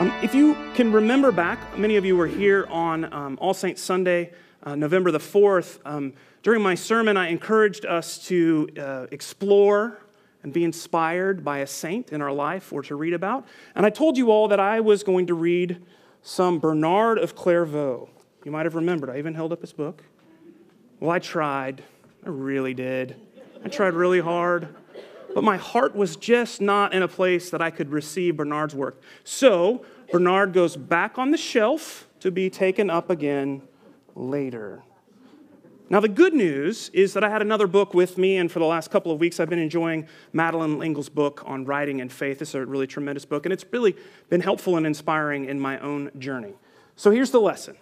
Um, if you can remember back, many of you were here on um, All Saints Sunday, uh, November the 4th. Um, during my sermon, I encouraged us to uh, explore and be inspired by a saint in our life or to read about. And I told you all that I was going to read some Bernard of Clairvaux. You might have remembered, I even held up his book. Well, I tried. I really did. I tried really hard but my heart was just not in a place that I could receive Bernard's work. So Bernard goes back on the shelf to be taken up again later. Now, the good news is that I had another book with me, and for the last couple of weeks, I've been enjoying Madeleine L'Engle's book on writing and faith. It's a really tremendous book, and it's really been helpful and inspiring in my own journey. So, here's the lesson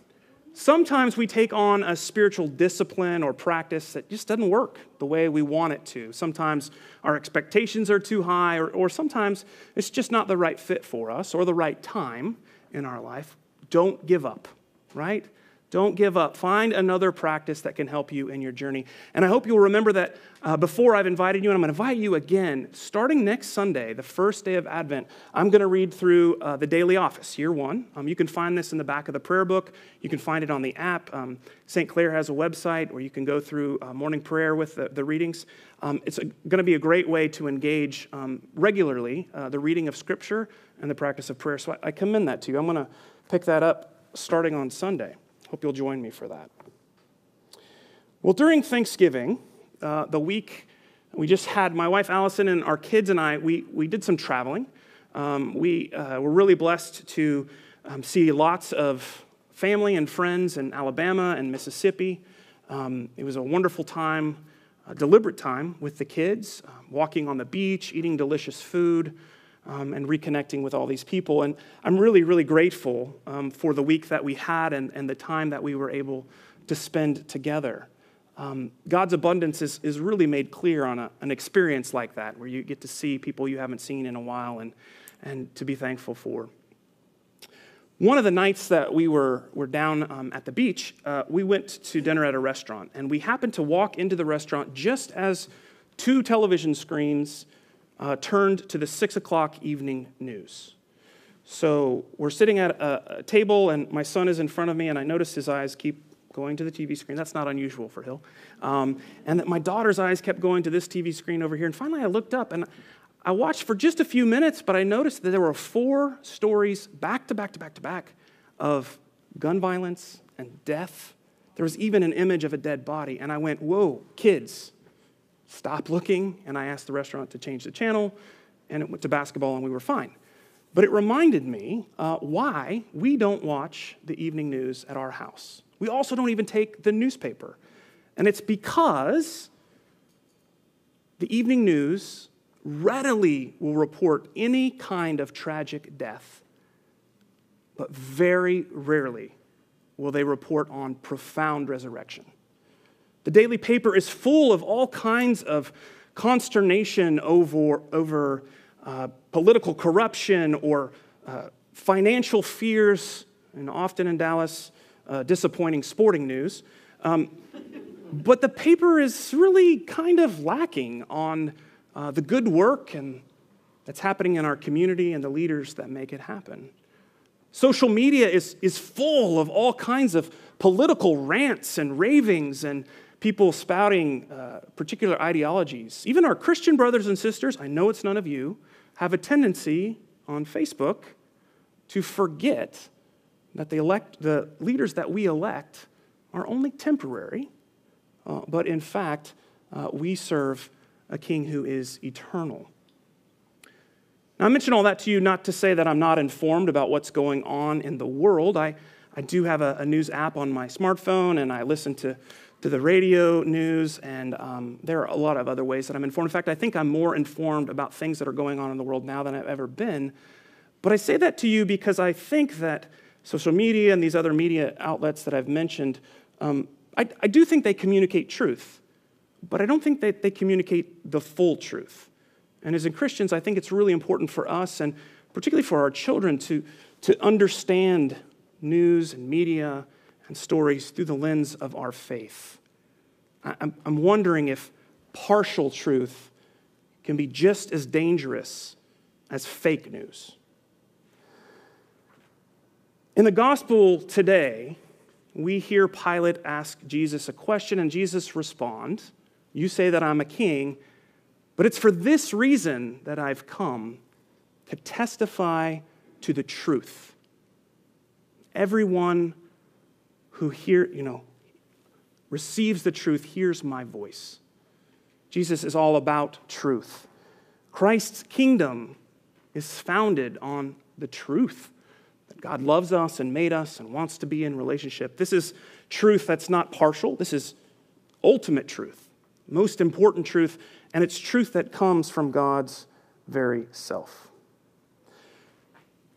Sometimes we take on a spiritual discipline or practice that just doesn't work the way we want it to. Sometimes our expectations are too high, or, or sometimes it's just not the right fit for us or the right time in our life. Don't give up, right? Don't give up. Find another practice that can help you in your journey. And I hope you'll remember that uh, before I've invited you, and I'm going to invite you again, starting next Sunday, the first day of Advent, I'm going to read through uh, the Daily Office, year one. Um, you can find this in the back of the prayer book. You can find it on the app. Um, St. Clare has a website where you can go through uh, morning prayer with the, the readings. Um, it's going to be a great way to engage um, regularly uh, the reading of Scripture and the practice of prayer. So I, I commend that to you. I'm going to pick that up starting on Sunday. Hope you'll join me for that. Well, during Thanksgiving, uh, the week we just had, my wife Allison and our kids and I, we, we did some traveling. Um, we uh, were really blessed to um, see lots of family and friends in Alabama and Mississippi. Um, it was a wonderful time, a deliberate time with the kids, uh, walking on the beach, eating delicious food, um, and reconnecting with all these people. And I'm really, really grateful um, for the week that we had and, and the time that we were able to spend together. Um, God's abundance is, is really made clear on a, an experience like that, where you get to see people you haven't seen in a while and, and to be thankful for. One of the nights that we were, were down um, at the beach, uh, we went to dinner at a restaurant, and we happened to walk into the restaurant just as two television screens uh, turned to the six o'clock evening news. So we're sitting at a, a, table, and my son is in front of me, and I notice his eyes keep going to the TV screen. That's not unusual for Hill. Um, and that my daughter's eyes kept going to this TV screen over here. And finally, I looked up and I watched for just a few minutes, but I noticed that there were four stories back to back to back to back of gun violence and death. There was even an image of a dead body. And I went, Whoa, kids, stopped looking, and I asked the restaurant to change the channel, and it went to basketball, and we were fine. But it reminded me uh, why we don't watch the evening news at our house. We also don't even take the newspaper. And it's because the evening news readily will report any kind of tragic death, but very rarely will they report on profound resurrection. The daily paper is full of all kinds of consternation over, over uh, political corruption or uh, financial fears, and often in Dallas, uh, disappointing sporting news. Um, but the paper is really kind of lacking on uh, the good work and that's happening in our community and the leaders that make it happen. Social media is, is full of all kinds of political rants and ravings and people spouting uh, particular ideologies. Even our Christian brothers and sisters, I know it's none of you, have a tendency on Facebook to forget that the, elect, the leaders that we elect are only temporary, uh, but in fact, uh, we serve a king who is eternal. Now, I mention all that to you not to say that I'm not informed about what's going on in the world. I, I do have a, a news app on my smartphone, and I listen to to the radio news, and um, there are a lot of other ways that I'm informed. In fact, I think I'm more informed about things that are going on in the world now than I've ever been. But I say that to you because I think that social media and these other media outlets that I've mentioned, um, I, I do think they communicate truth, but I don't think that they communicate the full truth. And as in Christians, I think it's really important for us, and particularly for our children, to, to understand news and media and stories through the lens of our faith. I'm wondering if partial truth can be just as dangerous as fake news. In the gospel today, we hear Pilate ask Jesus a question, and Jesus respond, You say that I'm a king, but it's for this reason that I've come to testify to the truth. Everyone who hear, you know, receives the truth hears my voice. Jesus is all about truth. Christ's kingdom is founded on the truth that God loves us and made us and wants to be in relationship. This is truth that's not partial. This is ultimate truth, most important truth, and it's truth that comes from God's very self.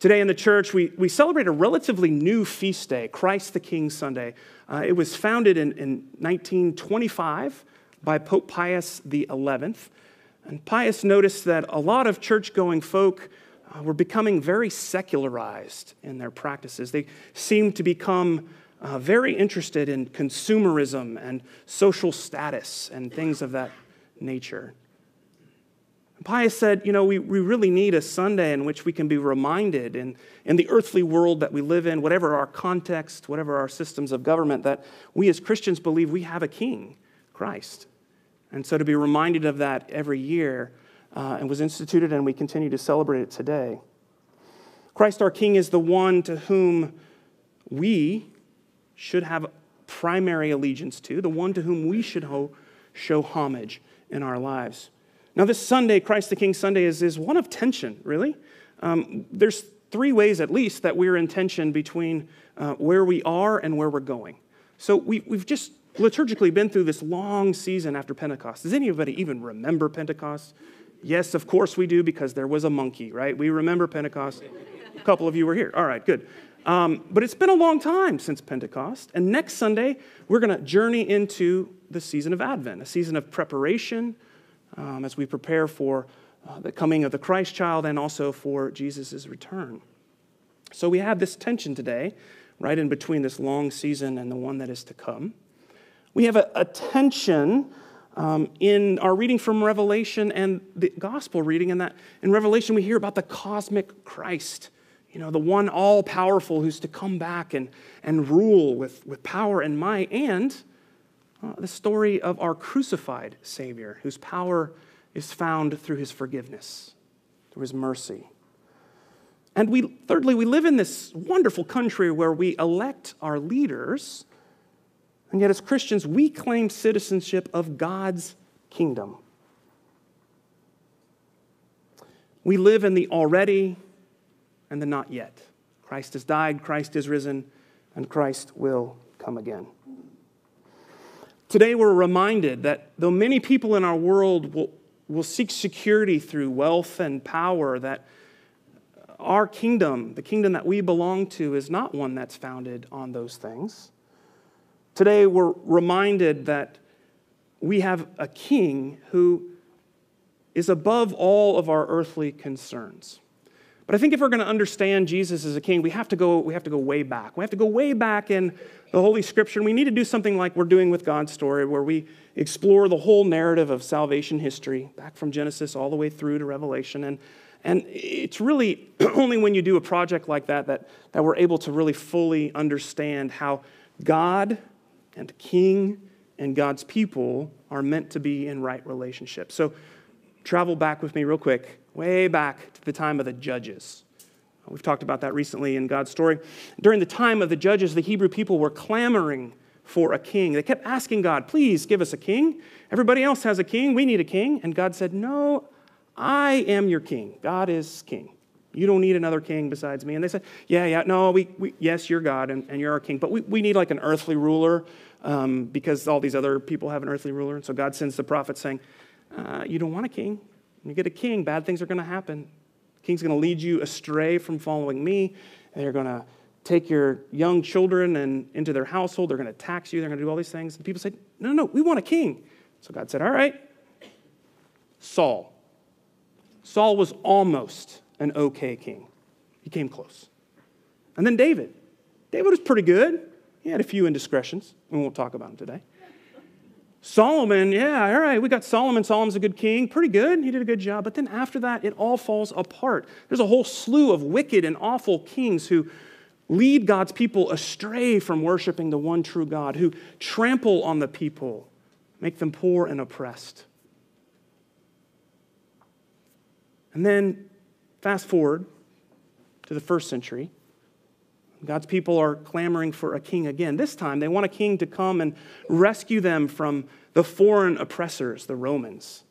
Today in the church, we, we celebrate a relatively new feast day, Christ the King Sunday. Uh, it was founded in, in 1925 by Pope Pius XI. And Pius noticed that a lot of church going folk uh, were becoming very secularized in their practices. They seemed to become uh, very interested in consumerism and social status and things of that nature. Pius said, you know, we, we really need a Sunday in which we can be reminded in, in the earthly world that we live in, whatever our context, whatever our systems of government, that we as Christians believe we have a king, Christ. And so to be reminded of that every year uh, and was instituted, and we continue to celebrate it today. Christ our King is the one to whom we should have primary allegiance to, the one to whom we should ho- show homage in our lives. Now, this Sunday, Christ the King Sunday, is, is one of tension, really. Um, there's three ways at least that we're in tension between uh, where we are and where we're going. So we, we've just liturgically been through this long season after Pentecost. Does anybody even remember Pentecost? Yes, of course we do, because there was a monkey, right? We remember Pentecost. A couple of you were here. All right, good. Um, but it's been a long time since Pentecost. And next Sunday, we're going to journey into the season of Advent, a season of preparation, um, as we prepare for uh, the coming of the Christ child and also for Jesus' return. So we have this tension today, right in between this long season and the one that is to come. We have a, a tension um, in our reading from Revelation and the gospel reading, in that in Revelation we hear about the cosmic Christ, you know, the one all powerful who's to come back and, and rule with, with power and might, and uh, the story of our crucified Savior, whose power is found through his forgiveness, through his mercy. And we, thirdly, we live in this wonderful country where we elect our leaders, and yet as Christians, we claim citizenship of God's kingdom. We live in the already and the not yet. Christ has died, Christ is risen, and Christ will come again. Today, we're reminded that though many people in our world will, will seek security through wealth and power, that our kingdom, the kingdom that we belong to, is not one that's founded on those things. Today, we're reminded that we have a king who is above all of our earthly concerns. But I think if we're going to understand Jesus as a king, we have to go, we have to go way back. We have to go way back in the Holy Scripture. And we need to do something like we're doing with God's story, where we explore the whole narrative of salvation history, back from Genesis all the way through to Revelation. And, and it's really only when you do a project like that, that that we're able to really fully understand how God and King and God's people are meant to be in right relationship. So travel back with me real quick way back to the time of the judges. We've talked about that recently in God's story. During the time of the judges, the Hebrew people were clamoring for a king. They kept asking God, please give us a king. Everybody else has a king. We need a king. And God said, No, I am your king. God is king. You don't need another king besides me. And they said, Yeah, yeah, no, we, we yes, you're God and, and you're our king, but we, we need like an earthly ruler um, because all these other people have an earthly ruler. And so God sends the prophet saying, uh, You don't want a king. When you get a king, bad things are going to happen. The king's going to lead you astray from following me. And they're going to take your young children and into their household. They're going to tax you. They're going to do all these things. And people say, no, no, no, we want a king. So God said, all right, Saul. Saul was almost an okay king. He came close. And then David. David was pretty good. He had a few indiscretions. We won't talk about them today. Solomon, yeah, all right, we got Solomon. Solomon's a good king, pretty good. He did a good job. But then after that, it all falls apart. There's a whole slew of wicked and awful kings who lead God's people astray from worshiping the one true God, who trample on the people, make them poor and oppressed. And then fast forward to the first century. God's people are clamoring for a king again. This time, they want a king to come and rescue them from the foreign oppressors, the Romans.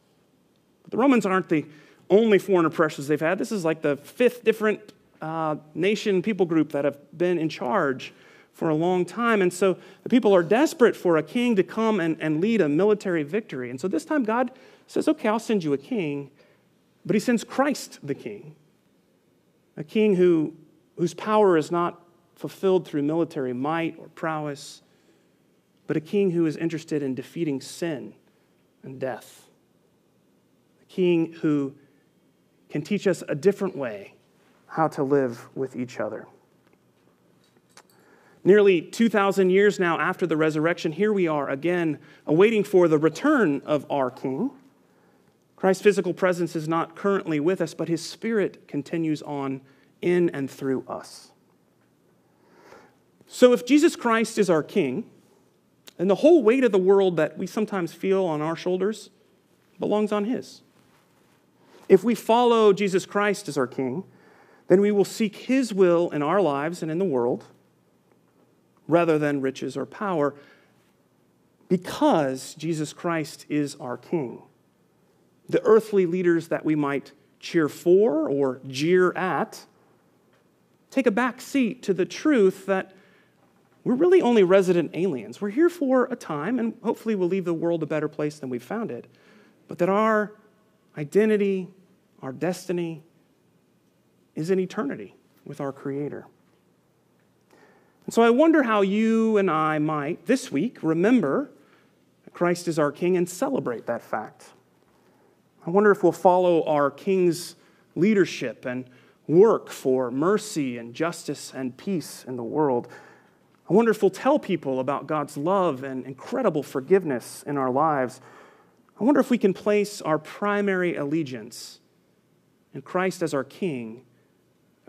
But the Romans aren't the only foreign oppressors they've had. This is like the fifth different uh, nation people group that have been in charge for a long time. And so the people are desperate for a king to come and, and lead a military victory. And so this time, God says, Okay, I'll send you a king. But he sends Christ the king, a king who, whose power is not fulfilled through military might or prowess, but a king who is interested in defeating sin and death. A king who can teach us a different way how to live with each other. Nearly 2,000 years now after the resurrection, here we are again, awaiting for the return of our King. Christ's physical presence is not currently with us, but his spirit continues on in and through us. So, if Jesus Christ is our King, then the whole weight of the world that we sometimes feel on our shoulders belongs on His. If we follow Jesus Christ as our King, then we will seek His will in our lives and in the world rather than riches or power because Jesus Christ is our King the earthly leaders that we might cheer for or jeer at take a back seat to the truth that we're really only resident aliens. We're here for a time, and hopefully we'll leave the world a better place than we found it. But that our identity, our destiny, is in eternity with our Creator. And so I wonder how you and I might, this week, remember that Christ is our King and celebrate that fact. I wonder if we'll follow our King's leadership and work for mercy and justice and peace in the world. I wonder if we'll tell people about God's love and incredible forgiveness in our lives. I wonder if we can place our primary allegiance in Christ as our King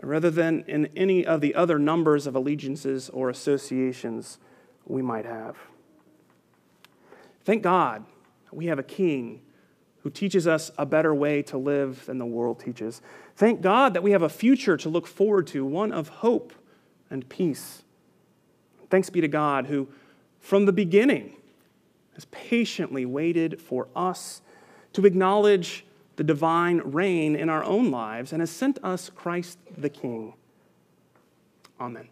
rather than in any of the other numbers of allegiances or associations we might have. Thank God we have a King who teaches us a better way to live than the world teaches. Thank God that we have a future to look forward to, one of hope and peace. Thanks be to God who, from the beginning, has patiently waited for us to acknowledge the divine reign in our own lives and has sent us Christ the King. Amen.